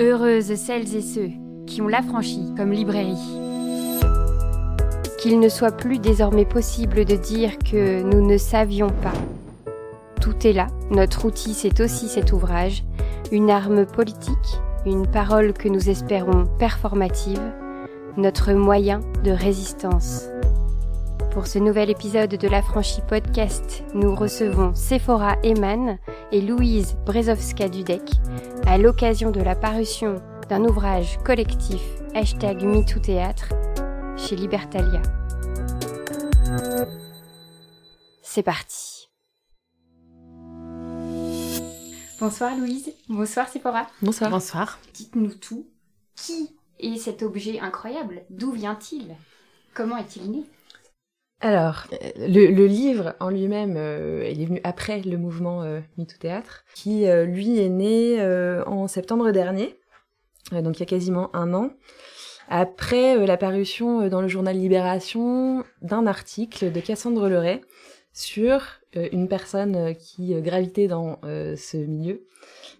Heureuses celles et ceux qui ont l'affranchi comme librairie. Qu'il ne soit plus désormais possible de dire que nous ne savions pas. Tout est là, notre outil c'est aussi cet ouvrage, une arme politique, une parole que nous espérons performative, notre moyen de résistance. Pour ce nouvel épisode de l'Affranchi Podcast, nous recevons Sephora Eman et Louise Brezowska-Dudek à l'occasion de la parution d'un ouvrage collectif hashtag MeTooThéâtre chez Libertalia. C'est parti. Bonsoir Louise, bonsoir Sephora. Bonsoir. Bonsoir. Dites-nous tout. Qui est cet objet incroyable? D'où vient-il? Comment est-il né? Alors, le, livre en lui-même, euh, il est venu après le mouvement euh, Théâtre, qui euh, lui est né euh, en septembre dernier, donc il y a quasiment un an, après la parution dans le journal Libération d'un article de Cassandre Leray sur une personne qui gravitait dans ce milieu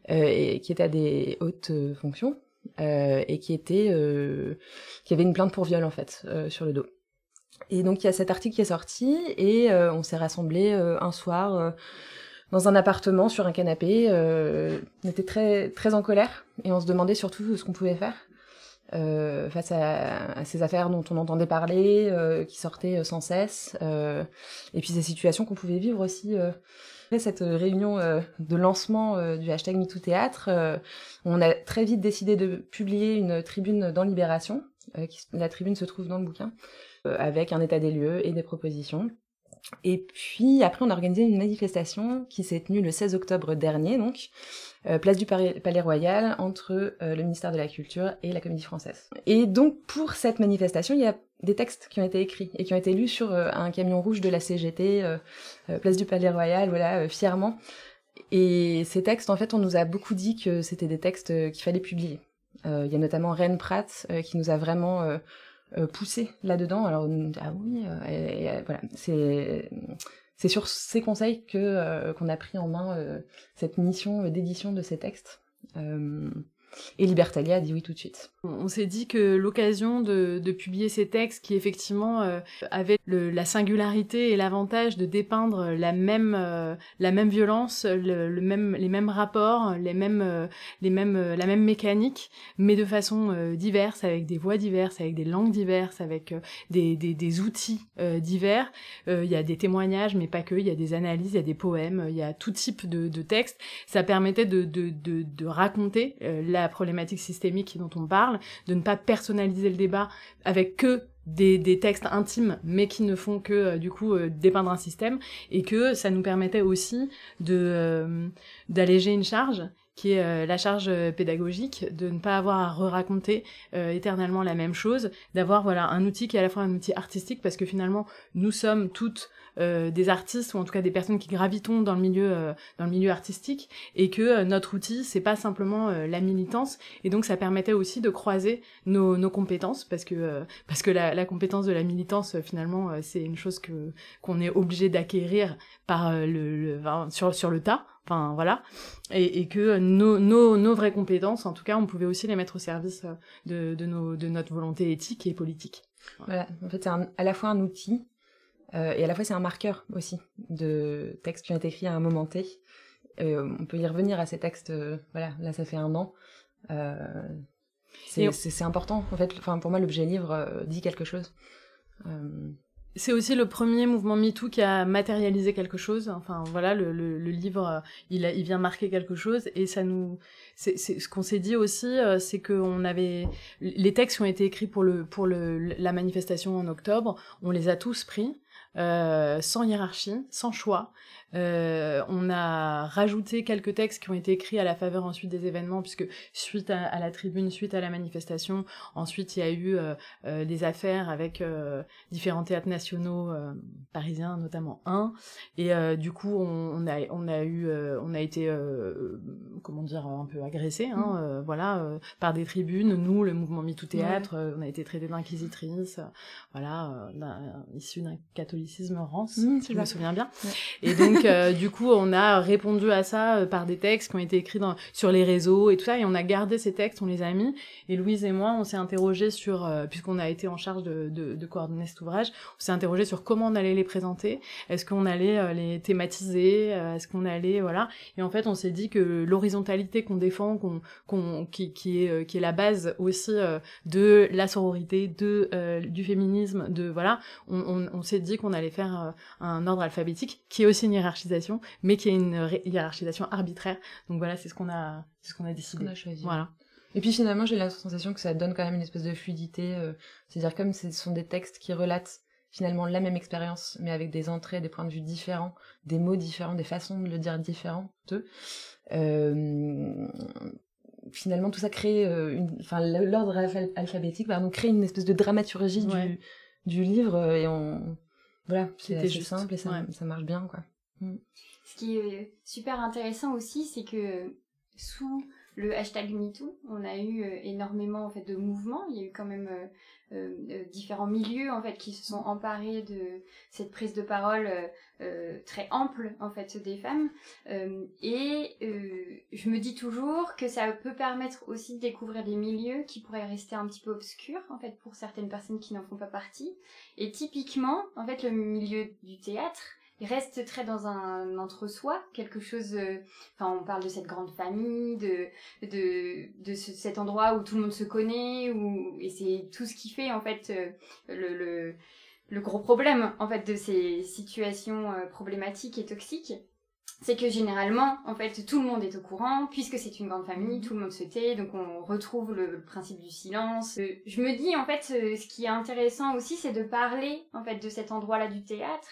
et qui était à des hautes fonctions et qui était qui avait une plainte pour viol en fait sur le dos. Et donc il y a cet article qui est sorti et euh, on s'est rassemblés euh, un soir euh, dans un appartement sur un canapé. on était très très en colère et on se demandait surtout ce qu'on pouvait faire face à, ces affaires dont on entendait parler, qui sortaient sans cesse, et puis ces situations qu'on pouvait vivre aussi. Après cette réunion de lancement du hashtag MeTooThéâtre, on a très vite décidé de publier une tribune dans Libération. la tribune se trouve dans le bouquin. Euh, avec un état des lieux et des propositions. Et puis après, on a organisé une manifestation qui s'est tenue le 16 octobre dernier, donc euh, place du Palais Royal, entre euh, le ministère de la Culture et la Comédie Française. Et donc pour cette manifestation, il y a des textes qui ont été écrits et qui ont été lus sur un camion rouge de la CGT, place du Palais Royal, voilà, fièrement. Et ces textes, en fait, on nous a beaucoup dit que c'était des textes qu'il fallait publier. Il y a notamment Rennes Pratt qui nous a vraiment euh, poussé là-dedans. Alors ah oui, euh, voilà, c'est c'est sur ces conseils que euh, qu'on a pris en main cette mission d'édition de ces textes. Et Libertalia a dit oui tout de suite. On s'est dit que l'occasion de, publier ces textes qui effectivement euh, avaient la singularité et l'avantage de dépeindre la même euh, la même violence, le, même les mêmes rapports, les mêmes euh, les mêmes la même mécanique, mais de façon diverse, avec des voix diverses, avec des langues diverses, avec des, des, outils divers. Il y a des témoignages, mais pas que. Il y a des analyses, il y a des poèmes, il y a tout type de, de textes. Ça permettait de de, raconter la la problématique systémique dont on parle, de ne pas personnaliser le débat avec que des, textes intimes, mais qui ne font que euh, du coup euh, dépeindre un système, et que ça nous permettait aussi euh, d'alléger une charge qui est la charge pédagogique, de ne pas avoir à re-raconter éternellement la même chose, d'avoir voilà un outil qui est à la fois un outil artistique parce que finalement nous sommes toutes euh, des artistes ou en tout cas des personnes qui gravitons dans le milieu euh, dans le milieu artistique et que euh, notre outil c'est pas simplement la militance. Et donc ça permettait aussi de croiser nos, compétences parce que parce que la, la, compétence de la militance finalement c'est une chose que qu'on est obligé d'acquérir par le, sur sur le tas enfin voilà et, et que nos, nos, nos vraies compétences en tout cas on pouvait aussi les mettre au service de, de, nos, de notre volonté éthique et politique voilà en fait c'est à la fois un outil euh, et à la fois, c'est un marqueur aussi de textes qui ont été écrits à un moment T. Euh, on peut y revenir à ces textes. Euh, voilà, là, ça fait un an. c'est important. En fait, enfin, pour moi, l'objet livre dit quelque chose. C'est aussi le premier mouvement MeToo qui a matérialisé quelque chose. Enfin, voilà, le, le, le livre, il, a, il vient marquer quelque chose et ça nous, c'est ce qu'on s'est dit aussi, c'est que on avait les textes qui ont été écrits pour le pour le la manifestation en octobre, on les a tous pris. Euh, sans hiérarchie, sans choix. Euh, on a rajouté quelques textes qui ont été écrits à la faveur ensuite des événements, puisque suite à, la tribune, suite à la manifestation, ensuite il y a eu euh, euh des affaires avec euh, différents théâtres nationaux euh, parisiens, notamment un, et du coup on, on, a on a eu on a été comment dire un peu agressé, hein, mmh. voilà, par des tribunes. Nous, le mouvement MeToo Théâtre, on a été traité d'inquisitrice, voilà, issu d'un catholicisme rance, mmh, si je me souviens bien. Et donc, euh, du coup, on a répondu à ça euh, par des textes qui ont été écrits sur les réseaux et tout ça, et on a gardé ces textes, on les a mis. Et Louise et moi, on s'est interrogé sur, euh, puisqu'on a été en charge de, coordonner cet ouvrage, on s'est interrogé sur comment on allait les présenter. Est-ce qu'on allait les thématiser Est-ce qu'on allait, voilà. Et en fait, on s'est dit que l'horizontalité qu'on défend, qui, est, la base aussi de la sororité, de du féminisme, de voilà, on, s'est dit qu'on allait faire un ordre alphabétique qui est aussi une hiérarchisation, mais qui est une hiérarchisation arbitraire. Donc voilà, c'est ce qu'on a, ce qu'on a décidé. A choisi. Voilà. Et puis finalement, j'ai la sensation que ça donne quand même une espèce de fluidité. Euh, c'est-à-dire comme ce sont des textes qui relatent finalement la même expérience, mais avec des entrées, des points de vue différents, des mots différents, des façons de le dire différentes. Euh, finalement, tout ça crée euh, une, enfin, l'ordre alphabétique, pardon, crée une espèce de dramaturgie du, du livre et on, voilà, c'est juste simple et ça, ça marche bien, quoi. Mm. Ce qui est super intéressant aussi, c'est que sous le hashtag MeToo, on a eu euh, énormément en fait de mouvements. Il y a eu quand même euh, euh, différents milieux en fait qui se sont emparés de cette prise de parole très ample en fait des femmes. et je me dis toujours que ça peut permettre aussi de découvrir des milieux qui pourraient rester un petit peu obscurs en fait pour certaines personnes qui n'en font pas partie. Et typiquement, en fait, le milieu du théâtre il reste très dans un entre-soi, quelque chose. Euh, enfin, on parle de cette grande famille, de de de cet endroit où tout le monde se connaît, où et c'est tout ce qui fait en fait euh, le, le le gros problème en fait de ces situations euh, problématiques et toxiques c'est que généralement, en fait, tout le monde est au courant, puisque c'est une grande famille, tout le monde se tait, donc on retrouve le, principe du silence. je me dis, en fait, ce qui est intéressant aussi, c'est de parler, en fait, de cet endroit-là du théâtre,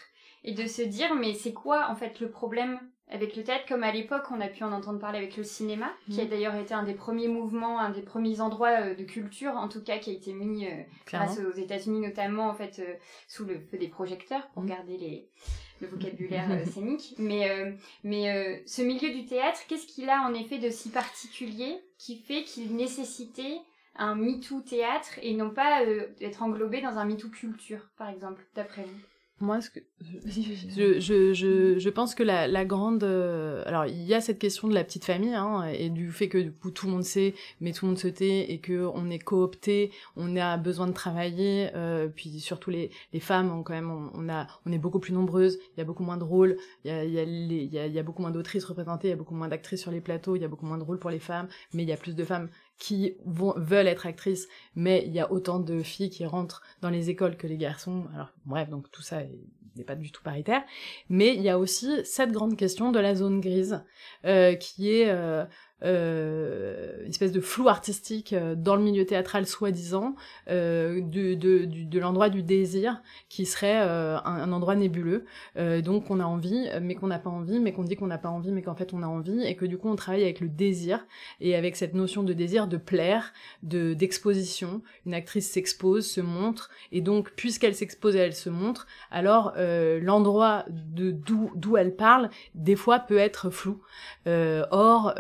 et de se dire mais c'est quoi en fait le problème avec le théâtre? Comme à l'époque on a pu en entendre parler avec le cinéma qui a mhm. d'ailleurs été un des premiers mouvements un des premiers endroits euh, de culture en tout cas qui a été mis euh, grâce aux États-Unis notamment en fait euh, sous le feu des projecteurs pour mhm. garder les le vocabulaire scénique mais mais ce milieu du théâtre qu'est-ce qu'il a en effet de si particulier qui fait qu'il nécessitait un MeToo théâtre et non pas être englobé dans un MeToo culture par exemple d'après vous? Moi, ce que je, je, je, je, pense que la, la grande, euh, alors il y a cette question de la petite famille hein, et du fait que du coup tout le monde sait, mais tout le monde se tait et que on est coopté, on a besoin de travailler, euh, puis surtout les, les femmes, on, quand même, on, a, on est beaucoup plus nombreuses, il y a beaucoup moins de rôles, il y a, il y a, il y a, il y a beaucoup moins d'autrices représentées, il y a beaucoup moins d'actrices sur les plateaux, il y a beaucoup moins de rôles pour les femmes, mais il y a plus de femmes qui vont, veulent être actrices, mais il y a autant de filles qui rentrent dans les écoles que les garçons. Alors bref, donc tout ça n'est pas du tout paritaire. Mais il y a aussi cette grande question de la zone grise, euh, qui est euh, euh, une espèce de flou artistique euh, dans le milieu théâtral soi-disant euh, de, de, l'endroit du désir qui serait un, endroit nébuleux. Donc on a envie mais qu'on n'a pas envie mais qu'on dit qu'on n'a pas envie mais qu'en fait on a envie et que du coup on travaille avec le désir et avec cette notion de désir de plaire de d'exposition. Une actrice s'expose se montre et donc puisqu'elle s'expose et elle se montre alors l'endroit de d'où d'où elle parle des fois peut être flou. Or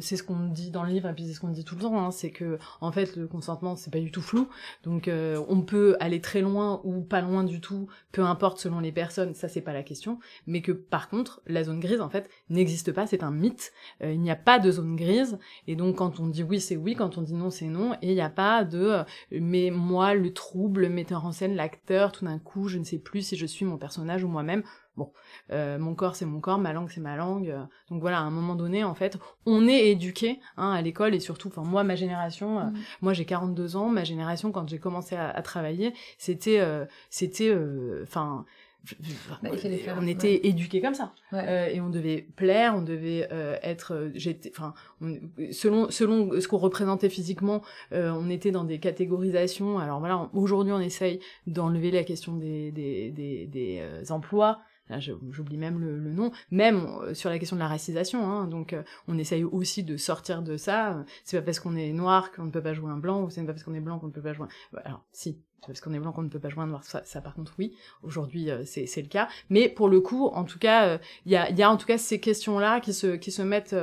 c'est ce qu'on dit dans le livre et puis c'est ce qu'on dit tout le temps, hein, c'est que en fait le consentement c'est pas du tout flou, donc euh, on peut aller très loin ou pas loin du tout, peu importe selon les personnes, ça c'est pas la question, mais que par contre la zone grise en fait n'existe pas, c'est un mythe, euh, il n'y a pas de zone grise. Et donc quand on dit oui c'est oui, quand on dit non c'est non. Et il n'y a pas de euh, mais moi le trouble, le metteur en scène, l'acteur, tout d'un coup je ne sais plus si je suis mon personnage ou moi-même Bon, euh, mon corps c'est mon corps, ma langue c'est ma langue. Euh, donc voilà, à un moment donné, en fait, on est éduqué hein, à l'école et surtout, enfin moi, ma génération, euh, mm. moi j'ai 42 ans, ma génération quand j'ai commencé à, travailler, c'était, c'était, enfin. Bah, on était éduqués comme ça et on devait plaire on devait être j'étais enfin selon selon ce qu'on représentait physiquement on était dans des catégorisations alors voilà aujourd'hui on essaye d'enlever la question des des, des, des emplois j'oublie même le, nom, même euh, sur la question de la racisation, hein, donc euh, on essaye aussi de sortir de ça, c'est pas parce qu'on est noir qu'on ne peut pas jouer un blanc, ou c'est pas parce qu'on est blanc qu'on ne peut pas jouer un... Alors, si, c'est parce qu'on est blanc qu'on ne peut pas jouer un noir, ça, ça par contre oui, aujourd'hui euh, c'est, le cas, mais pour le coup, en tout cas, il y, a, y a en tout cas ces questions-là qui se, qui se mettent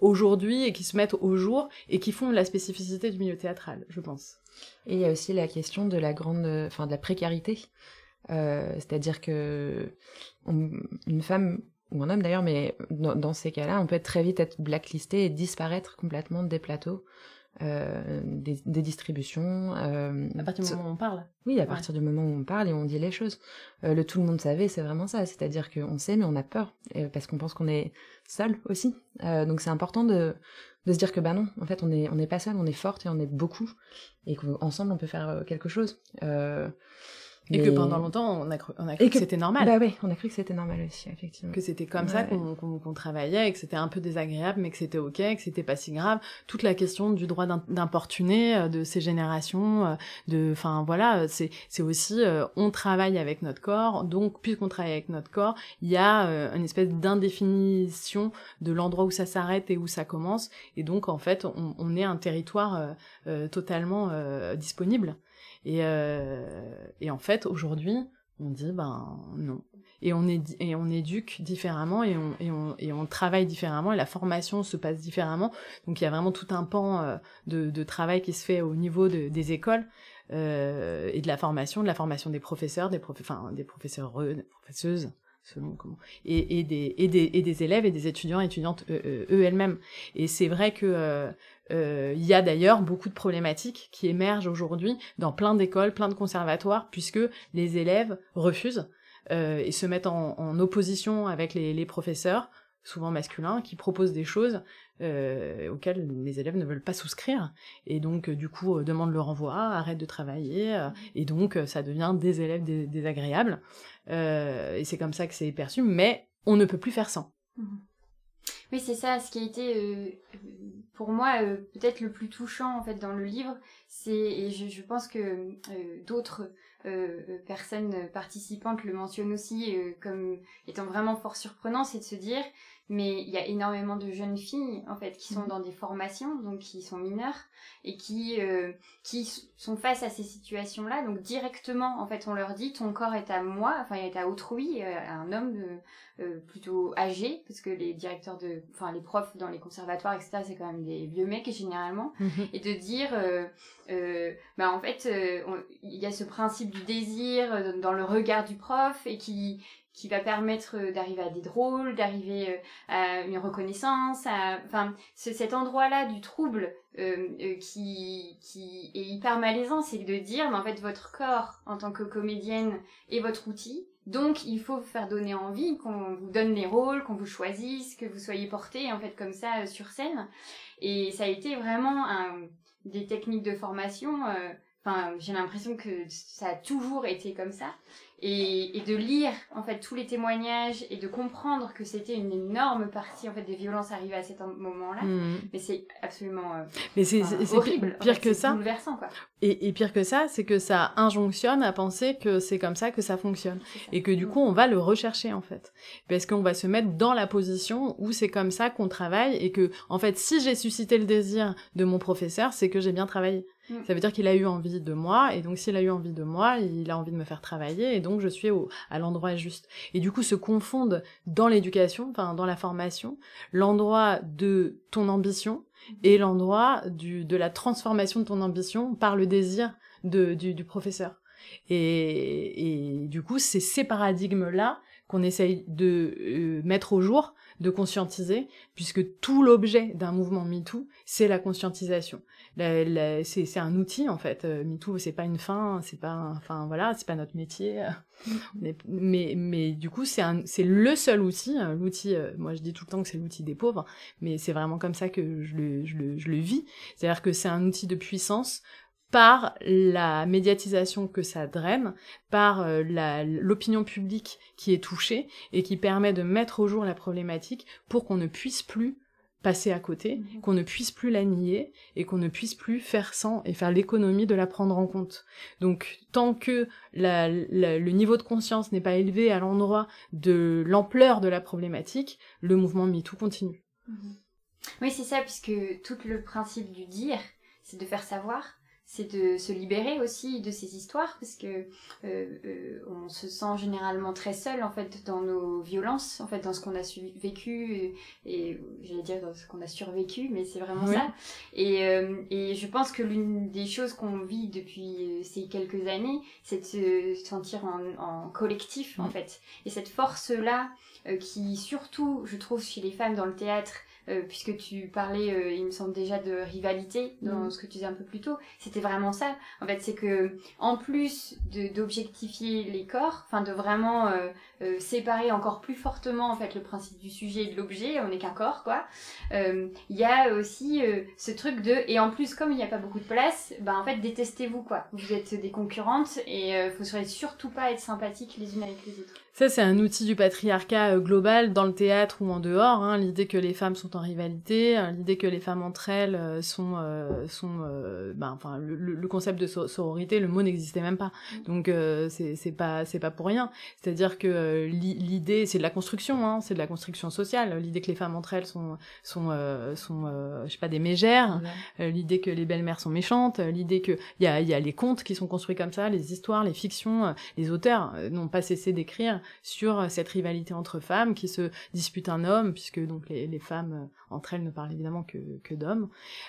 aujourd'hui et qui se mettent au jour, et qui font la spécificité du milieu théâtral, je pense. Et il y a aussi la question de la grande, enfin de la précarité C'est-à-dire que une femme ou un homme d'ailleurs, mais dans, ces cas-là, on peut être très vite être blacklisté et disparaître complètement des plateaux. Euh, des, distributions. Euh, à partir du moment où on parle. Oui, à partir du moment où on parle et on dit les choses. Euh, le tout le monde savait, c'est vraiment ça. C'est-à-dire qu'on sait, mais on a peur parce qu'on pense qu'on est seul aussi. donc c'est important de, de se dire que bah non, en fait, on n'est on est pas seul, on est forte et on est beaucoup et qu'ensemble on peut faire quelque chose. Et que pendant longtemps, on a cru, on a cru que, c'était normal. Bah oui, on a cru que c'était normal aussi, effectivement. Que c'était comme ça qu'on travaillait, et que c'était un peu désagréable, mais que c'était ok, que c'était pas si grave. Toute la question du droit d'importuner euh, de ces générations, euh, de, enfin voilà, c'est c'est aussi, euh, on travaille avec notre corps, donc puisqu'on travaille avec notre corps, il y a une espèce d'indéfinition de l'endroit où ça s'arrête et où ça commence, et donc en fait, on, on est un territoire totalement disponible. Et, euh, et en fait, aujourd'hui, on dit ben non. Et on, éduque différemment et on, travaille différemment et la formation se passe différemment. Donc il y a vraiment tout un pan euh, de, travail qui se fait au niveau de, des écoles euh, et de la formation, de la formation des professeurs, des, prof, des professeurs, des professeuses, et, des, élèves et des étudiants et étudiantes eux, eux-mêmes. Et c'est vrai que euh, il y a d'ailleurs beaucoup de problématiques qui émergent aujourd'hui dans plein d'écoles, plein de conservatoires, puisque les élèves refusent euh, et se mettent en, opposition avec les, professeurs, souvent masculins, qui proposent des choses euh, auxquelles les élèves ne veulent pas souscrire, et donc du coup demandent le renvoi, arrêtent de travailler, et donc ça devient des élèves désagréables. et c'est comme ça que c'est perçu, mais on ne peut plus faire sans. Mmh. Oui, c'est ça, ce qui a été euh, pour moi euh, peut-être le plus touchant en fait dans le livre, c'est et je, pense que euh, d'autres personnes participantes le mentionnent aussi comme étant vraiment fort surprenant, c'est de se dire mais il y a énormément de jeunes filles en fait qui sont mhm. dans des formations donc qui sont mineures et qui qui sont face à ces situations là donc directement en fait on leur dit ton corps est à moi enfin il est à autrui à un homme euh, plutôt âgés, parce que les directeurs de, enfin les profs dans les conservatoires, etc., c'est quand même des vieux mecs généralement, mhm. et de dire, euh, euh, bah en fait, euh, il y a ce principe du désir dans le regard du prof et qui qui va permettre d'arriver à des drôles, d'arriver à une reconnaissance, à, enfin, cet endroit-là du trouble qui, qui est hyper malaisant, c'est de dire, mais en fait, votre corps en tant que comédienne est votre outil, donc, il faut vous faire donner envie, qu'on vous donne les rôles, qu'on vous choisisse, que vous soyez porté en fait comme ça euh, sur scène. Et ça a été vraiment des techniques de formation. Euh, enfin, j'ai l'impression que ça a toujours été comme ça et, et, de lire en fait tous les témoignages et de comprendre que c'était une énorme partie en fait des violences arrivées à cet moment-là. Hmm. Mais c'est absolument euh, mais c'est horrible, pire, que ça. Bouleversant quoi. Et, et, pire que ça, c'est que ça injonctionne à penser que c'est comme ça que ça fonctionne et que du coup on va le rechercher en fait parce qu'on va se mettre dans la position où c'est comme ça qu'on travaille et que en fait si j'ai suscité le désir de mon professeur, c'est que j'ai bien travaillé. Mm. Ça veut dire qu'il a eu envie de moi, et donc s'il a eu envie de moi, il a envie de me faire travailler, et donc je suis au, à l'endroit juste. Et du coup, se confondent dans l'éducation, enfin dans la formation, l'endroit de ton ambition et l'endroit de la transformation de ton ambition par le désir de, du, du professeur. Et, et du coup, c'est ces paradigmes-là qu'on essaye de euh, mettre au jour, de conscientiser, puisque tout l'objet d'un mouvement MeToo, c'est la conscientisation c'est un outil en fait. Euh, MeToo, c'est pas une fin, c'est pas, enfin voilà, c'est pas notre métier. Mm-hmm. mais mais du coup, c'est c'est le seul outil, hein, l'outil. Euh, moi, je dis tout le temps que c'est l'outil des pauvres, mais c'est vraiment comme ça que je le je le, je le vis. C'est-à-dire que c'est un outil de puissance par la médiatisation que ça draine, par euh, l'opinion publique qui est touchée et qui permet de mettre au jour la problématique pour qu'on ne puisse plus passer à côté, mhm. qu'on ne puisse plus la nier et qu'on ne puisse plus faire sans et faire l'économie de la prendre en compte. Donc tant que le niveau de conscience n'est pas élevé à l'endroit de l'ampleur de la problématique, le mouvement MeToo continue. Mhm. Oui, c'est ça, puisque tout le principe du dire, c'est de faire savoir, c'est de se libérer aussi de ces histoires parce que euh, euh, on se sent généralement très seul en fait dans nos violences, en fait dans ce qu'on a vécu et, et j'allais dire dans ce qu'on a survécu, mais c'est vraiment ça. Et, euh, et je pense que l'une des choses qu'on vit depuis ces quelques années, c'est de se sentir en, en collectif en fait. Et cette force là qui surtout, je trouve, chez les femmes dans le théâtre euh, puisque tu parlais, euh, il me semble déjà de rivalité dans mm. ce que tu disais un peu plus tôt. C'était vraiment ça. En fait, c'est que en plus d'objectifier les corps, enfin de vraiment euh, séparer encore plus fortement en fait le principe du sujet et de l'objet, on n'est qu'un corps quoi. Il y a aussi ce truc de et en plus comme il n'y a pas beaucoup de place, bah en fait détestez-vous quoi. Vous êtes des concurrentes et faut surtout pas être sympathiques les unes avec les autres. Ça, c'est un outil du patriarcat euh, global dans le théâtre ou en dehors. Hein, l'idée que les femmes sont en rivalité, hein, l'idée que les femmes entre elles euh, sont, euh, sont, ben, enfin, le, concept de sororité, le mot n'existait même pas. Donc c'est pas, c'est pas pour rien. C'est-à-dire que l'idée, c'est de la construction, hein, c'est de la construction sociale. L'idée que les femmes entre elles sont, sont, sont, je sais pas, des mégères. l'idée que les belles-mères sont méchantes. L'idée que il y a, y a les contes qui sont construits comme ça, les histoires, les fictions. les auteurs n'ont pas cessé d'écrire sur euh, cette rivalité entre femmes qui se disputent un homme, puisque donc les, femmes euh, entre elles ne parlent évidemment que, que d'hommes.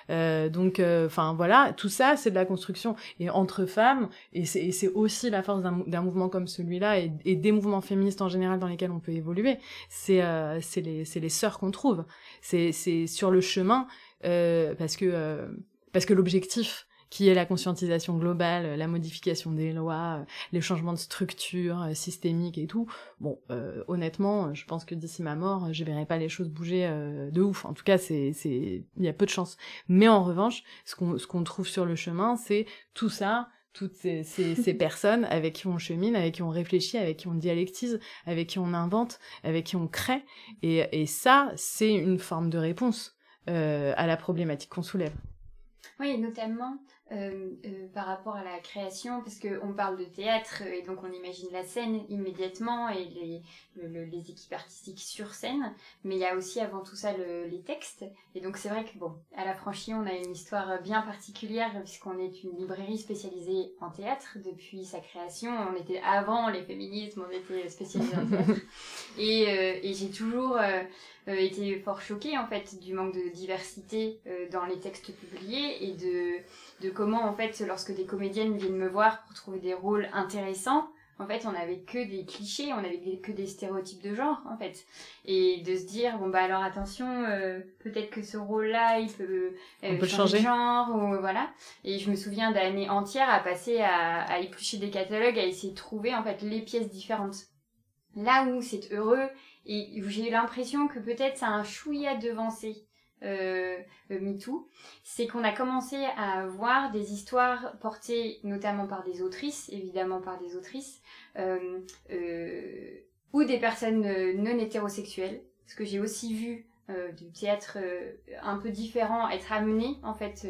Euh, donc, enfin voilà, tout ça c'est de la construction et entre femmes, et c'est aussi la force d'un mouvement comme celui-là et, et, des mouvements féministes en général dans lesquels on peut évoluer. C'est euh, les, les sœurs qu'on trouve. C'est sur le chemin parce que parce que l'objectif qui est la conscientisation globale, la modification des lois, les changements de structure euh, systémiques et tout. Bon, euh, honnêtement, je pense que d'ici ma mort, je verrai pas les choses bouger euh, de ouf. En tout cas, c'est c'est il y a peu de chance. Mais en revanche, ce qu'on ce qu'on trouve sur le chemin, c'est tout ça toutes ces, ces, ces, personnes avec qui on chemine, avec qui on réfléchit, avec qui on dialectise, avec qui on invente, avec qui on crée. Et, et ça, c'est une forme de réponse euh, à la problématique qu'on soulève. Oui, notamment euh, euh, par rapport à la création, parce qu'on parle de théâtre et donc on imagine la scène immédiatement et les, les équipes artistiques sur scène, mais il y a aussi avant tout ça les textes. Et donc c'est vrai que bon, à la franchie, on a une histoire bien particulière puisqu'on est une librairie spécialisée en théâtre depuis sa création. On était avant les féminismes, on était spécialisés en théâtre. Et, euh, et j'ai toujours euh, euh, été fort choquée en fait du manque de diversité dans les textes publiés et de, de comment en fait lorsque des comédiennes viennent me voir pour trouver des rôles intéressants, en fait, on avait que des clichés, on avait que des stéréotypes de genre, en fait. Et de se dire, bon, bah alors attention, euh, peut-être que ce rôle-là, il peut, euh, changer, de genre, ou voilà. Et je me souviens d'années entières à passer à, à éplucher des catalogues, à essayer de trouver, en fait, les pièces différentes. Là où c'est heureux, et j'ai eu l'impression que peut-être ça a un chouïa devancé euh, euh, MeToo, c'est qu'on a commencé à voir des histoires portées notamment par des autrices, évidemment par des autrices, euh, euh, ou des personnes non hétérosexuelles, parce que j'ai aussi vu du théâtre un peu différent être amené en fait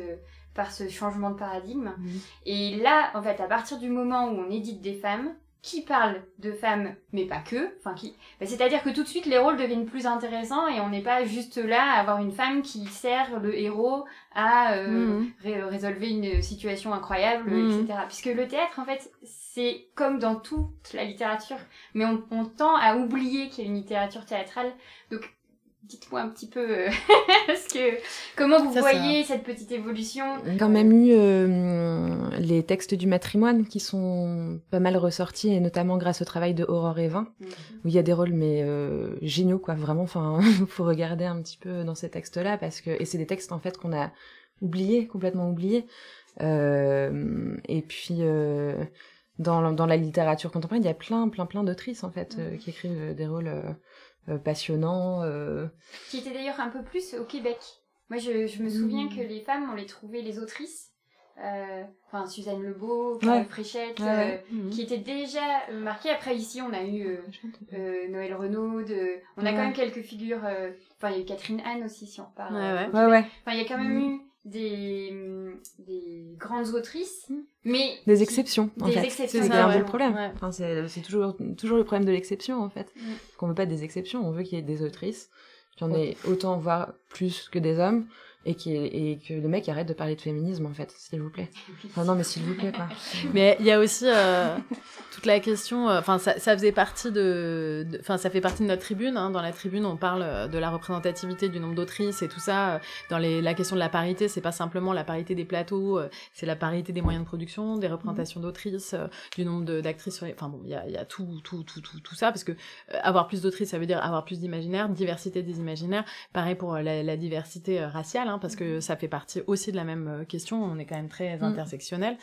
par ce changement de paradigme. Mmh. Et là, en fait, à partir du moment où on édite des femmes, qui parle de femmes, mais pas que. Enfin, qui. Bah, c'est-à-dire que tout de suite, les rôles deviennent plus intéressants et on n'est pas juste là à avoir une femme qui sert le héros à euh, mhm. résolver une situation incroyable, mhm. etc. Puisque le théâtre, en fait, c'est comme dans toute la littérature, mais on, on tend à oublier qu'il y a une littérature théâtrale. Donc, dites-moi un petit peu euh, ce que comment vous voyez cette petite évolution. Il y a quand même eu euh, les textes du matrimoine qui sont pas mal ressortis et notamment grâce au travail de Aurore Evin mhm. où il y a des rôles mais euh, géniaux quoi vraiment enfin faut regarder un petit peu dans ces textes là parce que et c'est des textes en fait qu'on a oubliés complètement oubliés et puis dans, dans la littérature contemporaine, il y a plein, plein, plein d'autrices en fait mhm. qui écrivent des rôles passionnant. Euh. Qui était d'ailleurs un peu plus au Québec. Moi, je, je me souviens mmh. que les femmes, on les trouvait, les autrices, euh, enfin Suzanne Lebeau, Carole Fréchette, mmh. qui étaient déjà marquées. Après ici, on a eu Noël Renaud, on a quand même quelques figures. Enfin, il y a eu Catherine Anne aussi, si on parle. Ouais, ouais. Enfin, il y a quand même mmh. eu des, des grandes autrices, mais des exceptions. En des fait. exceptions. C'est un peu le problème. Enfin, c'est toujours toujours le problème de l'exception en fait. Mm. Qu'on veut pas des exceptions, on veut qu'il y ait des autrices. Qu'il y en ait autant voire plus que des hommes et, qui et que le mec arrête de parler de féminisme en fait, s'il vous plaît. Enfin, non mais s'il vous plaît quoi. Mais il y a aussi euh, toute la question, euh, enfin ça, ça, faisait partie de, enfin ça fait partie de notre tribune. Hein. Dans la tribune, on parle euh, de la représentativité du nombre d'autrices et tout ça. Dans les, la question de la parité, c'est pas simplement la parité des plateaux, c'est la parité des moyens de production, des représentations d'autrices, du nombre d'actrices. Enfin bon, il y a, y a tout, tout, tout, tout, tout ça parce que avoir plus d'autrices, ça veut dire avoir plus d'imaginaire, diversité des imaginaires. Pareil pour la, la diversité raciale. Hein Hein, parce que ça fait partie aussi de la même euh, question. On est quand même très mm. intersectionnel.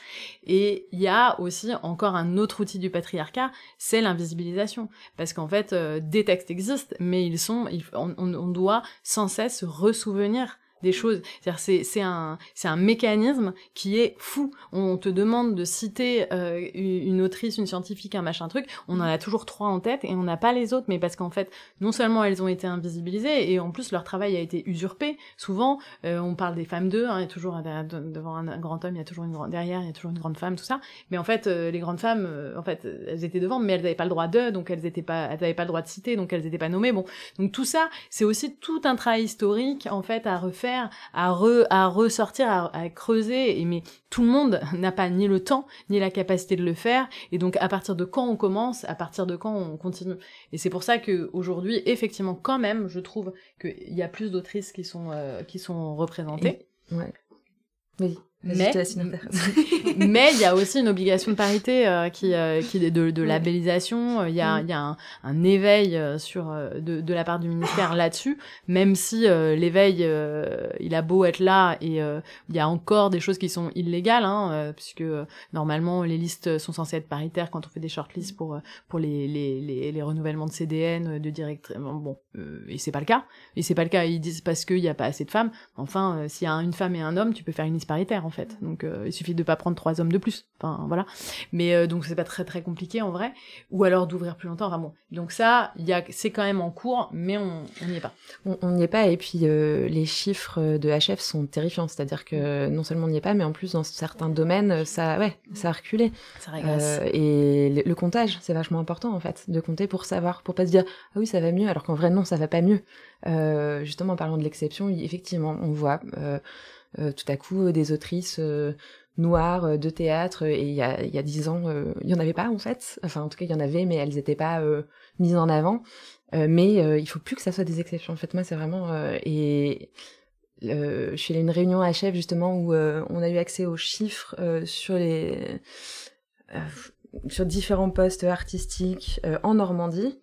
Et il y a aussi encore un autre outil du patriarcat, c'est l'invisibilisation. Parce qu'en fait, euh, des textes existent, mais ils sont, on, on, doit sans cesse ressouvenir des choses. C'est un un mécanisme qui est fou. On te demande de citer euh, une autrice, une scientifique, un machin truc. On en a toujours trois en tête et on n'a pas les autres. Mais parce qu'en fait, non seulement elles ont été invisibilisées et en plus leur travail a été usurpé. Souvent, euh, on parle des femmes d'eux. Hein, il y a toujours devant un grand homme, il y a toujours une grande derrière, il y a toujours une grande femme, tout ça. Mais en fait, euh, les grandes femmes, en fait, elles étaient devant, mais elles n'avaient pas le droit d'eux, donc elles étaient pas, n'avaient pas le droit de citer, donc elles n'étaient pas nommées. Bon, donc tout ça, c'est aussi tout un travail historique en fait à refaire à, ressortir, à, creuser. Et, mais tout le monde n'a pas ni le temps, ni la capacité de le faire. Et donc, à partir de quand on commence, à partir de quand on continue. Et c'est pour ça que aujourd'hui, effectivement, quand même, je trouve qu'il y a plus d'autrices qui sont, euh, qui sont représentées. Ouais. Oui. Mais mais il y a aussi une obligation de parité euh, qui euh, qui est de, de labellisation. Il y a il y a un, un éveil euh, sur de, de la part du ministère là-dessus, même si l'éveil il a beau être là et il y a encore des choses qui sont illégales, hein, puisque normalement les listes sont censées être paritaires quand on fait des shortlists pour pour les les, les, les renouvellements de CDN, de directrice. Bon, et c'est pas le cas. Et c'est pas le cas. Ils disent parce qu'il y a pas assez de femmes. Enfin, s'il y a une femme et un homme, tu peux faire une liste paritaire en fait. Donc euh, il suffit de pas prendre trois hommes de plus. Enfin voilà. Mais euh, donc c'est pas très très compliqué en vrai. Ou alors d'ouvrir plus longtemps. Enfin bon. Donc ça, il y a, c'est quand même en cours, mais on n'y est pas. On n'y est pas. Et puis euh, les chiffres de HF sont terrifiants. C'est-à-dire que non seulement on n'y est pas, mais en plus dans certains domaines, ça, ouais, ça a reculé. Ça régresse. et le, comptage, c'est vachement important en fait, de compter pour savoir, pour pas se dire ah oui ça va mieux, alors qu'en vrai non ça va pas mieux. justement en parlant de l'exception, effectivement on voit euh, tout à coup euh, des autrices euh, noires de théâtre et il y a il y a dix ans il y en avait pas en fait. Enfin en tout cas il y en avait mais elles n'étaient pas mises en avant. Mais il faut plus que ça soit des exceptions. En fait moi c'est vraiment et je suis allée à une réunion à chef justement où on a eu accès aux chiffres sur les sur différents postes artistiques en Normandie.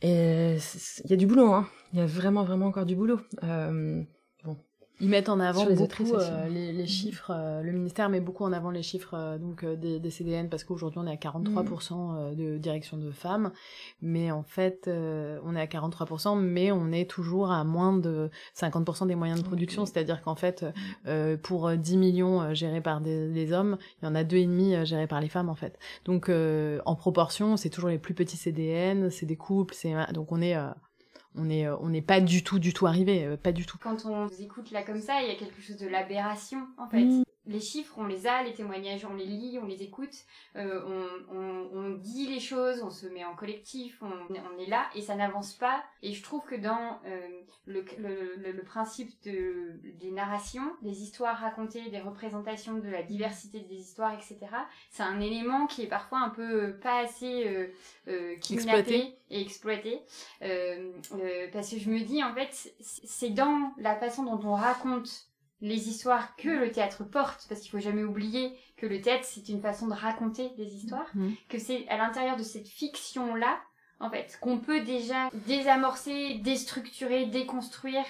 Et il y a du boulot hein. Il y a vraiment vraiment encore du boulot ils mettent en avant beaucoup euh, les, les, chiffres, euh, le ministère met beaucoup en avant les chiffres euh, donc des, des, CDN parce qu'aujourd'hui on est à 43% mm. de direction de femmes, mais en fait on est à 43%, mais on est toujours à moins de 50% des moyens de production, c'est-à-dire qu'en fait pour 10 millions gérés par des, les hommes, il y en a deux et demi gérés par les femmes en fait. Donc en proportion, c'est toujours les plus petits CDN, c'est des couples, c'est donc on est on n'est euh, on n'est pas du tout du tout arrivé euh, pas du tout. Quand on vous écoute là comme ça il y a quelque chose de l'aberration en fait. Mm les chiffres, on les a, les témoignages, on les lit, on les écoute, euh, on, on, on, dit les choses, on se met en collectif, on, on est là et ça n'avance pas. Et je trouve que dans euh, le, le, le, principe de, des narrations, des histoires racontées, des représentations de la diversité des histoires, etc., c'est un élément qui est parfois un peu pas assez euh, euh exploité et exploité. Euh, euh, parce que je me dis, en fait, c'est dans la façon dont on raconte les histoires que le théâtre porte, parce qu'il faut jamais oublier que le théâtre c'est une façon de raconter des histoires, mm. que c'est à l'intérieur de cette fiction là, en fait, qu'on peut déjà désamorcer, déstructurer, déconstruire.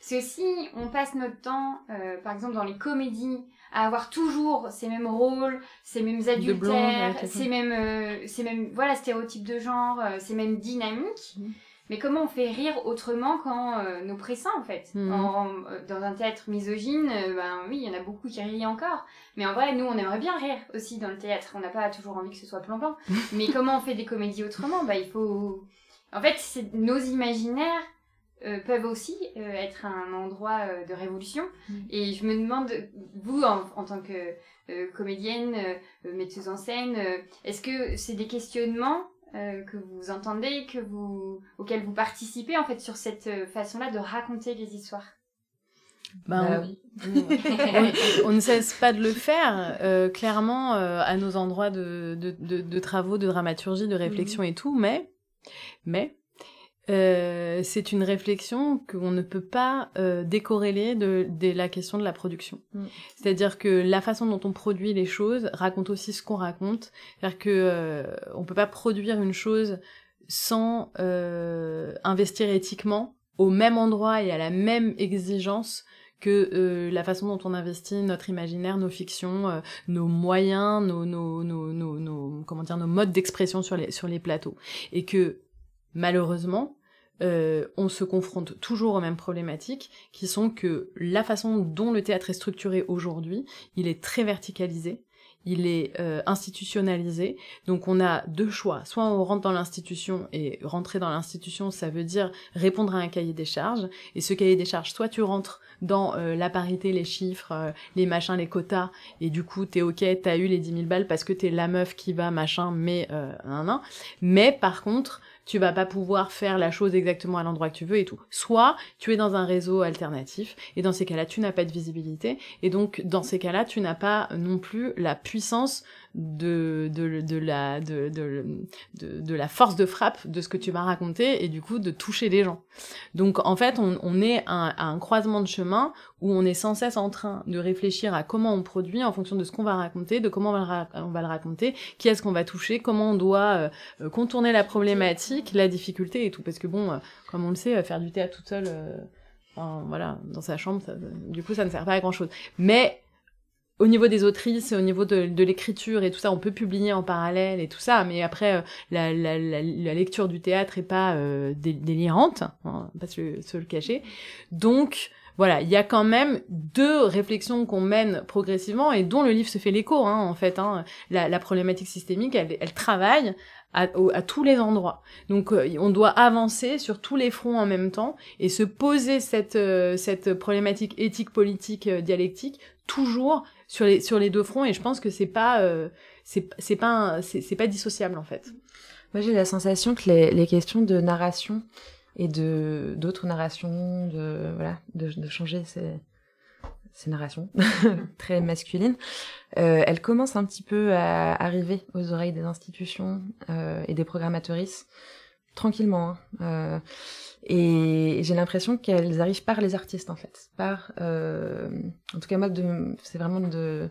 C'est aussi, on passe notre temps, euh, par exemple dans les comédies, à avoir toujours ces mêmes rôles, ces mêmes adultères, ces mêmes, euh, ces mêmes, voilà, stéréotypes de genre, euh, ces mêmes dynamiques. Mm. Mais comment on fait rire autrement qu'en euh, nous pressant en fait mhm. euh, Dans un théâtre misogyne, euh, ben oui, il y en a beaucoup qui rient encore. Mais en vrai, nous, on aimerait bien rire aussi dans le théâtre. On n'a pas toujours envie que ce soit plombant. Mais comment on fait des comédies autrement? Bah, il faut. En fait, nos imaginaires peuvent aussi être un endroit de révolution. Mhm. Et je me demande, vous, en, en tant que comédienne, metteuse en scène, est-ce que c'est des questionnements euh, que vous entendez, que vous, auquel vous participez en fait sur cette euh, façon-là de raconter les histoires Ben, bah on, ne cesse pas de le faire, euh, clairement, euh, à nos endroits de, de, de, travaux, de dramaturgie, de réflexion mhm. et tout, mais, mais euh, c'est une réflexion qu'on ne peut pas décorréler de, de, la question de la production. Mm. C'est-à-dire que la façon dont on produit les choses raconte aussi ce qu'on raconte. C'est-à-dire que on peut pas produire une chose sans investir éthiquement au même endroit et à la même exigence que euh, la façon dont on investit notre imaginaire, nos fictions, euh, nos moyens, nos, nos, nos, nos, comment dire, nos modes d'expression sur les, sur les plateaux. Et que, malheureusement, euh, on se confronte toujours aux mêmes problématiques, qui sont que la façon dont le théâtre est structuré aujourd'hui, il est très verticalisé, il est euh, institutionnalisé. Donc on a deux choix. Soit on rentre dans l'institution et rentrer dans l'institution, ça veut dire répondre à un cahier des charges. Et ce cahier des charges, soit tu rentres dans euh, la parité, les chiffres, les machins, les quotas, et du coup t'es ok, t'as eu les 10 000 balles parce que t'es la meuf qui va machin, mais un, un. Mais par contre, tu vas pas pouvoir faire la chose exactement à l'endroit que tu veux et tout. Soit tu es dans un réseau alternatif et dans ces cas-là, tu n'as pas de visibilité et donc dans ces cas-là, tu n'as pas non plus la puissance de, de, de, la, de, de, la force de frappe de ce que tu vas raconter et du coup de toucher les gens. Donc en fait, on, est à, un croisement de chemin où on est sans cesse en train de réfléchir à comment on produit en fonction de ce qu'on va raconter, de comment on va, le raconter, qui est-ce qu'on va toucher, comment on doit euh, contourner la problématique, la difficulté et tout. Parce que bon, euh, comme on le sait, faire du théâtre toute seule... Euh, voilà, dans sa chambre, ça, du coup, ça ne sert pas à grand chose. Mais au niveau des autrices, au niveau de, l'écriture et tout ça, on peut publier en parallèle et tout ça, mais après, euh, la, lecture du théâtre est pas euh, délirante, hein, pas se, se, le cacher. Donc, voilà, il y a quand même deux réflexions qu'on mène progressivement et dont le livre se fait l'écho, hein, en fait. Hein. La, problématique systémique, elle, travaille à, tous les endroits. Donc euh, on doit avancer sur tous les fronts en même temps et se poser cette, cette problématique éthique, politique, dialectique toujours sur les sur les deux fronts et je pense que c'est pas euh, c'est c'est pas c'est pas dissociable en fait. Moi j'ai la sensation que les, les questions de narration et de d'autres narrations de voilà de, de changer ces ces narrations très masculines, euh, elles commencent un petit peu à arriver aux oreilles des institutions euh, et des programmatrices tranquillement. Hein. Euh, et j'ai l'impression qu'elles arrivent par les artistes en fait, par euh, en tout cas moi c'est vraiment de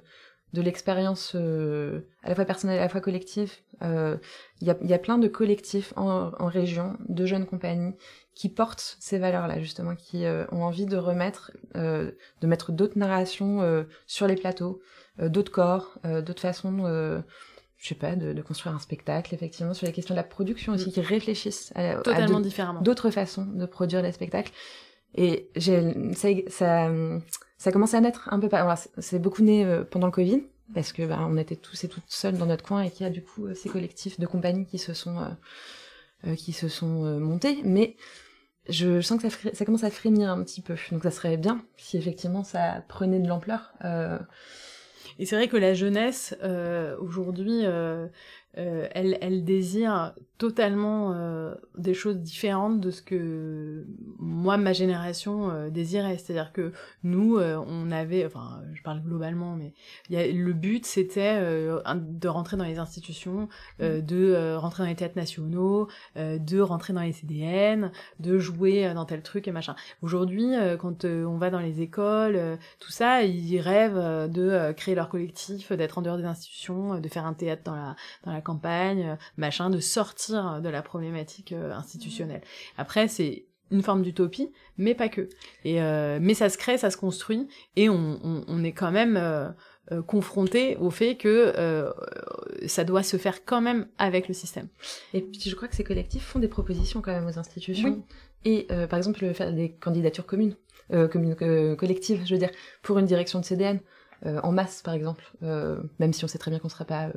de l'expérience euh, à la fois personnelle à la fois collective. Il y, a, y a plein de collectifs en, en région, de jeunes compagnies qui portent ces valeurs-là justement, qui ont envie de remettre, de mettre d'autres narrations sur les plateaux, d'autres corps, d'autres façons je sais pas, de, de, construire un spectacle, effectivement, sur les questions de la production aussi, mm. qui réfléchissent à, Totalement différemment. d'autres façons de produire des spectacles. Et j'ai, ça, ça, ça a commencé à naître un peu, voilà, c'est beaucoup né euh, pendant le Covid, parce que bah, on était tous et toutes seuls dans notre coin et qu'il y a du coup euh, ces collectifs de compagnies qui se sont, euh, qui se sont montés. Mais je sens que ça, ça commence à frémir un petit peu. Donc ça serait bien si effectivement ça prenait de l'ampleur. Euh, et c'est vrai que la jeunesse, euh, aujourd'hui, euh, euh, elle, elle désire totalement euh, des choses différentes de ce que moi, ma génération euh, désirait. C'est-à-dire que nous, euh, on avait, enfin, je parle globalement, mais y a, le but, c'était de rentrer dans les institutions, mmh. de rentrer dans les théâtres nationaux, de rentrer dans les CDN, de jouer dans tel truc et machin. Aujourd'hui, quand on va dans les écoles, tout ça, ils rêvent de créer leur collectif, d'être en dehors des institutions, de faire un théâtre dans la, dans la campagne, machin, de sortir de la problématique euh, institutionnelle. Après, c'est une forme d'utopie, mais pas que. Et euh, mais ça se crée, ça se construit, et on, on, on est quand même euh, confronté au fait que ça doit se faire quand même avec le système. Et puis je crois que ces collectifs font des propositions quand même aux institutions. Et par exemple, faire des candidatures communes, communes collectives, je veux dire, pour une direction de CDN. En masse, par exemple, même si on sait très bien qu'on ne sera pas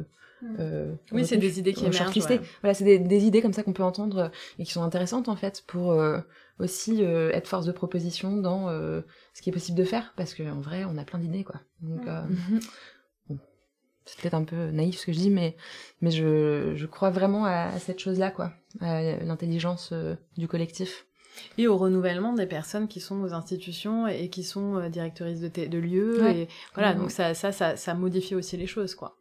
euh, oui, c'est des idées qui émergent. Voilà, c'est des, des, idées comme ça qu'on peut entendre euh, et qui sont intéressantes en fait pour euh, aussi euh, être force de proposition dans euh, ce qui est possible de faire parce qu'en vrai, on a plein d'idées quoi. Donc, bon, c'est peut-être un peu naïf ce que je dis, mais mais je, je crois vraiment à, à cette chose-là quoi, à l'intelligence du collectif. Et au renouvellement des personnes qui sont aux institutions et qui sont euh, directrices de, de lieux. Et voilà, donc ça, ça, ça, ça, modifie aussi les choses, quoi.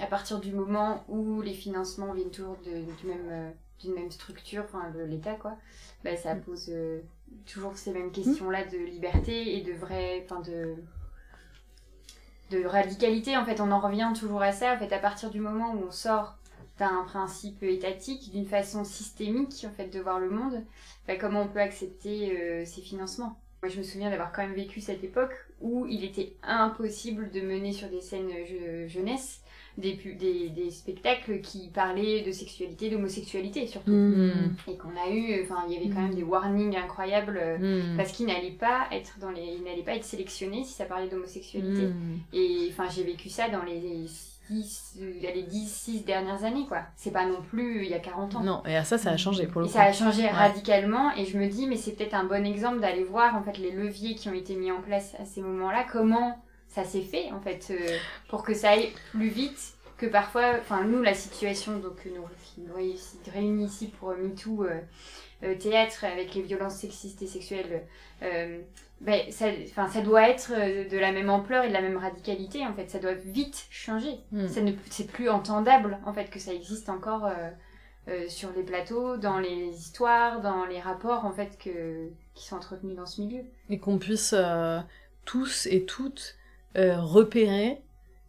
À partir du moment où les financements viennent toujours de, du même, euh, d'une même structure, enfin de l'État, quoi, bah, ça mm. pose euh, toujours ces mêmes questions-là de liberté et de vrai, enfin de de radicalité. En fait, on en revient toujours à ça. En fait, à partir du moment où on sort d'un principe étatique, d'une façon systémique, en fait, de voir le monde, comment on peut accepter euh, ces financements Moi, je me souviens d'avoir quand même vécu cette époque où il était impossible de mener sur des scènes jeunesse des, des, des, spectacles qui parlaient de sexualité, d'homosexualité surtout. Mm. Et qu'on a eu, enfin, il y avait quand même des warnings incroyables mm. parce qu'il n'allait pas être dans les, il n'allait pas être sélectionné si ça parlait d'homosexualité. Et enfin, j'ai vécu ça dans les 10, les 10, 6 dernières années, quoi. C'est pas non plus il y a 40 ans. Non, et ça, ça a changé pour le et ça a changé radicalement, et je me dis, mais c'est peut-être un bon exemple d'aller voir, en fait, les leviers qui ont été mis en place à ces moments-là, comment ça s'est fait en fait euh, pour que ça aille plus vite que parfois enfin nous la situation donc nous qui nous réunit ici pour MeToo euh, euh, théâtre avec les violences sexistes et sexuelles ben, ça, ça doit être de la même ampleur et de la même radicalité en fait. Ça doit vite changer. Hmm. ça ne c'est plus entendable en fait que ça existe encore sur les plateaux dans les histoires dans les rapports en fait que qui sont entretenus dans ce milieu. Et qu'on puisse tous et toutes euh, repérer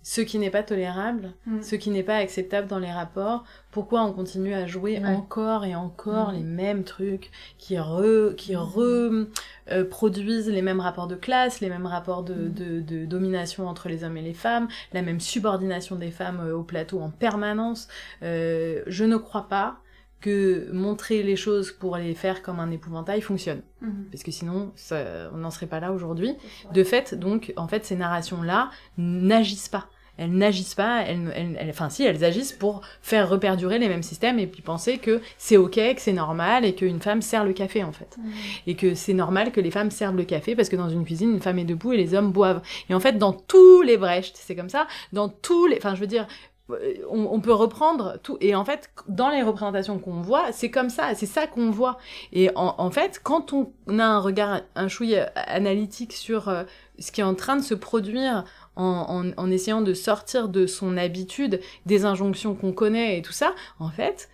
ce qui n'est pas tolérable, mm. ce qui n'est pas acceptable dans les rapports, pourquoi on continue à jouer encore et encore mm. les mêmes trucs qui, re, qui reproduisent mm. euh, les mêmes rapports de classe, les mêmes rapports de, de, de, domination entre les hommes et les femmes, la même subordination des femmes euh, au plateau en permanence. je ne crois pas que montrer les choses pour les faire comme un épouvantail fonctionne. Mhm. Parce que sinon, ça, on n'en serait pas là aujourd'hui. De fait, donc, en fait, ces narrations-là n'agissent pas. Elles n'agissent pas, elles, elles, enfin si, elles agissent pour faire reperdurer les mêmes systèmes et puis penser que c'est ok, que c'est normal et qu'une femme sert le café en fait. Mhm. Et que c'est normal que les femmes servent le café parce que dans une cuisine, une femme est debout et les hommes boivent. Et en fait, dans tous les Brecht, c'est comme ça, dans tous les, enfin je veux dire, on, peut reprendre tout. Et en fait, dans les représentations qu'on voit, c'est comme ça, c'est ça qu'on voit. Et en, fait, quand on a un regard, un chouille analytique sur euh, ce qui est en train de se produire en, essayant de sortir de son habitude, des injonctions qu'on connaît et tout ça, en fait,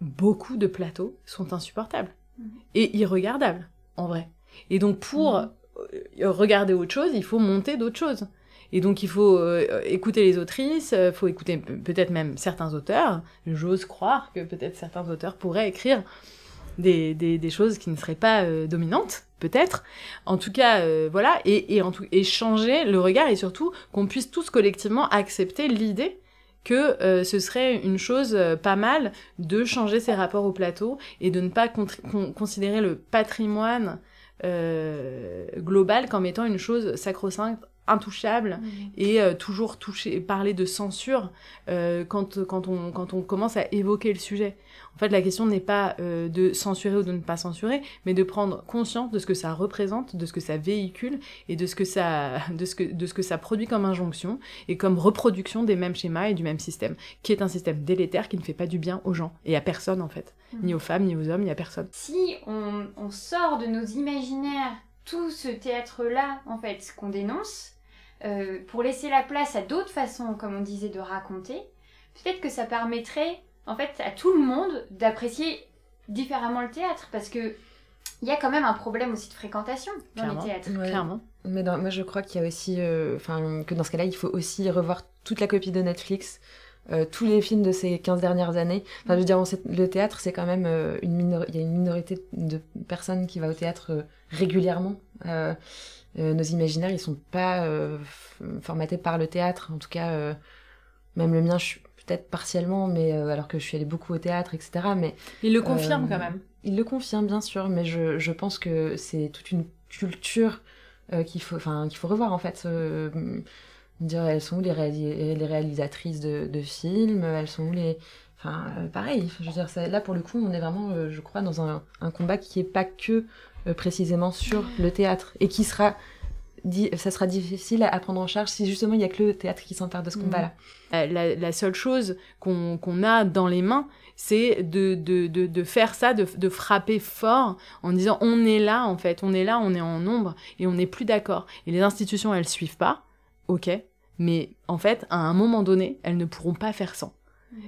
beaucoup de plateaux sont insupportables mmh. et irregardables, en vrai. Et donc, pour mmh. euh, regarder autre chose, il faut monter d'autres choses. Et donc il faut euh, écouter les autrices, il euh, faut écouter peut-être même certains auteurs. J'ose croire que peut-être certains auteurs pourraient écrire des, des, choses qui ne seraient pas euh, dominantes, peut-être. En tout cas, voilà, et, et, en tout, et changer le regard et surtout qu'on puisse tous collectivement accepter l'idée que ce serait une chose pas mal de changer ses rapports au plateau et de ne pas considérer le patrimoine global comme étant une chose sacro-sainte intouchable mmh. et euh, toujours toucher parler de censure euh, quand quand on quand on commence à évoquer le sujet en fait la question n'est pas euh, de censurer ou de ne pas censurer mais de prendre conscience de ce que ça représente de ce que ça véhicule et de ce que ça de ce que de ce que ça produit comme injonction et comme reproduction des mêmes schémas et du même système qui est un système délétère qui ne fait pas du bien aux gens et à personne en fait mmh. ni aux femmes ni aux hommes ni à personne si on, on sort de nos imaginaires tout ce théâtre-là, en fait, qu'on dénonce, euh, pour laisser la place à d'autres façons, comme on disait, de raconter, peut-être que ça permettrait, en fait, à tout le monde d'apprécier différemment le théâtre, parce que il y a quand même un problème aussi de fréquentation dans les théâtres. Clairement. Mais moi, je crois qu'il y a aussi, euh, enfin, que dans ce cas-là, il faut aussi revoir toute la copie de Netflix. Euh, tous les films de ces 15 dernières années. Enfin, je veux dire, le théâtre, c'est quand même une minorité, il y a une minorité de personnes qui va au théâtre régulièrement. Euh, nos imaginaires, ils sont pas euh, formatés par le théâtre. En tout cas, euh, même le mien, je suis peut-être partiellement, mais alors que je suis allée beaucoup au théâtre, etc. Mais il le confirme quand même. Il le confirme bien sûr, mais je, je pense que c'est toute une culture qu'il faut, enfin qu'il faut revoir en fait. dire elles sont où les, les réalisatrices de, de, films, elles sont où les Enfin, pareil, je veux dire, là pour le coup, on est vraiment, je crois, dans un, un combat qui est pas que euh, précisément sur le théâtre et qui sera ça sera difficile à prendre en charge si justement il y a que le théâtre qui s'empare de ce combat-là. La, la, seule chose qu'on a dans les mains, c'est de, de, de, de, faire ça, de, de frapper fort en disant on est là en fait, on est là, on est en nombre et on n'est plus d'accord. Et les institutions, elles suivent pas, ok, mais en fait, à un moment donné, elles ne pourront pas faire sans.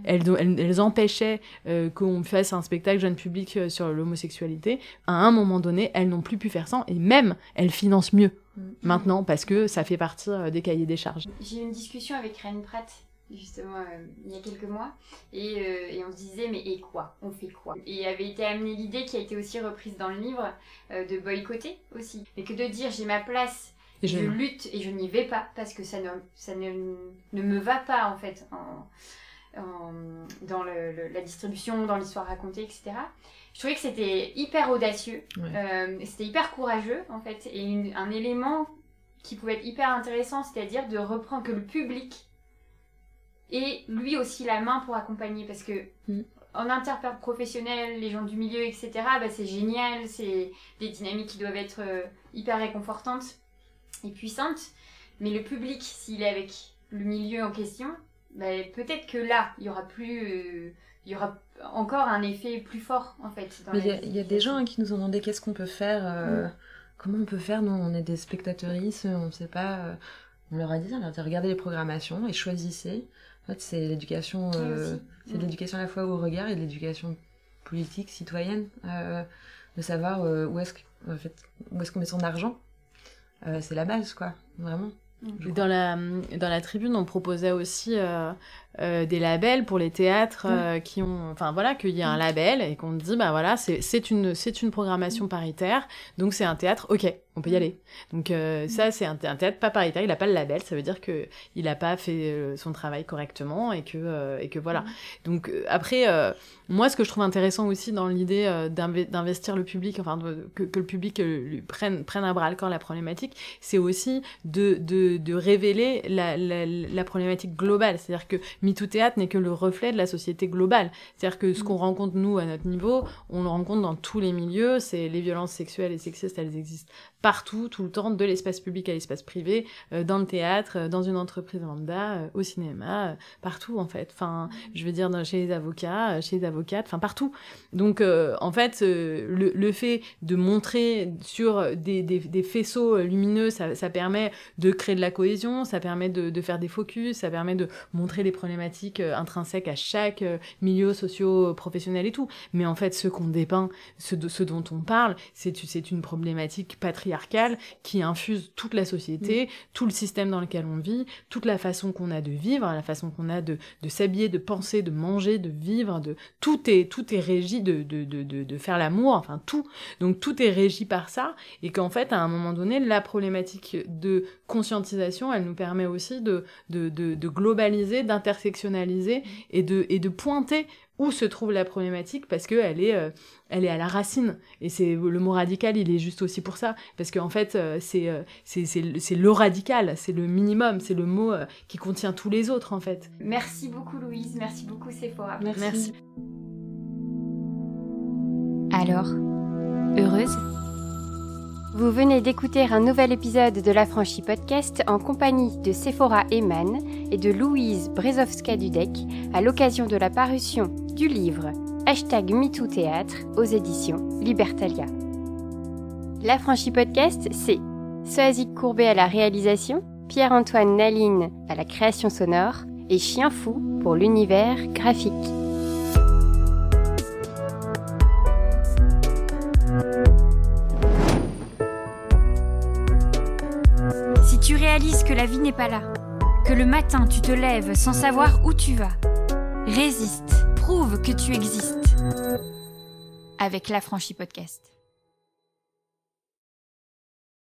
Elles, elles, empêchaient euh, qu'on fasse un spectacle jeune public euh, sur l'homosexualité. À un moment donné, elles n'ont plus pu faire sans et même elles financent mieux mmh. maintenant parce que ça fait partie euh, des cahiers des charges. J'ai eu une discussion avec Rennes Pratt justement il y a quelques mois et, et, on se disait mais et quoi? On fait quoi? Et avait été amenée l'idée qui a été aussi reprise dans le livre de boycotter aussi mais que de dire j'ai ma place et je, lutte et je n'y vais pas parce que ça ne ça ne, ne me va pas en fait en, dans le, la distribution dans l'histoire racontée etc je trouvais que c'était hyper audacieux c'était hyper courageux en fait et un élément qui pouvait être hyper intéressant c'est-à-dire de reprendre que le public et lui aussi la main pour accompagner parce que mm. en les gens du milieu, etc., bah, c'est génial, c'est des dynamiques qui doivent être euh, hyper réconfortantes et puissantes, mais le public, s'il est avec le milieu en question, bah, peut-être que là, il y aura plus... Euh, il y aura encore un effet plus fort en fait. il y, a des gens hein, qui nous ont demandé qu'est-ce qu'on peut faire, euh, mm. comment on peut faire, nous on est des spectateuristes, on ne sait pas, on leur a dit, on leur a dit regardez les programmations et choisissez. En fait, c'est l'éducation, euh, c'est l'éducation à la fois au regard et l'éducation politique, citoyenne, euh, de savoir euh, où est-ce en fait, où est-ce qu'on met son argent. c'est la base, quoi, vraiment. Dans la, dans la tribune, on proposait aussi euh, des labels pour les théâtres euh, qui ont enfin voilà qu'il y a un label et qu'on dit bah voilà c'est c'est une c'est une programmation paritaire donc c'est un théâtre ok on peut y aller. Donc euh, ça c'est un, théâtre pas paritaire il a pas le label ça veut dire que il a pas fait son travail correctement et que et que voilà. Donc après moi ce que je trouve intéressant aussi dans l'idée d'investir le public enfin que, que, le public lui prenne prenne à bras le corps la problématique c'est aussi de, de de révéler la, la, la problématique globale. C'est à dire que MeToo Théâtre n'est que le reflet de la société globale. C'est-à-dire que ce qu'on rencontre, nous, à notre niveau, on le rencontre dans tous les milieux. C'est les violences sexuelles et sexistes, elles existent partout, tout le temps, de l'espace public à l'espace privé, euh, dans le théâtre, euh, dans une entreprise lambda, euh, au cinéma, partout, en fait. Enfin, je veux dire, chez les avocats, chez les avocates, enfin, partout. Donc, en fait, le, le, fait de montrer sur des, des, des faisceaux lumineux, ça, ça, permet de créer de la cohésion, ça permet de, de faire des focus, ça permet de montrer les problèmes problématiques euh, intrinsèques à chaque euh, milieu socio-professionnel et tout. Mais en fait, ce qu'on dépeint, ce, ce dont on parle, c'est une problématique patriarcale qui infuse toute la société, tout le système dans lequel on vit, toute la façon qu'on a de vivre, la façon qu'on a de, de s'habiller, de penser, de manger, de vivre, de tout est tout est régi de, de, de, de faire l'amour, enfin tout. Donc tout est régi par ça et qu'en fait, à un moment donné, la problématique de conscientisation, elle nous permet aussi de, de, de, de globaliser, d'intersectionnaliser et de, et de pointer où se trouve la problématique parce que elle est, euh, elle est à la racine. Et c'est le mot radical, il est juste aussi pour ça. Parce qu'en fait, euh, c'est, euh, c'est, c'est, le radical, c'est le minimum, c'est le mot qui contient tous les autres, en fait. Merci beaucoup, Louise. Merci beaucoup, Sephora. Merci. Merci. Alors, heureuse? Vous venez d'écouter un nouvel épisode de La Franchie Podcast en compagnie de Sephora Eman et de Louise Brezowska-Dudek à l'occasion de la parution du livre Hashtag MeTooThéâtre aux éditions Libertalia. La Franchie Podcast, c'est Soazic Courbet à la réalisation, Pierre-Antoine Naline à la création sonore et Chien Fou pour l'univers graphique. Réalises que la vie n'est pas là, que le matin tu te lèves sans savoir où tu vas. Résiste, prouve que tu existes. Avec l'affranchi podcast.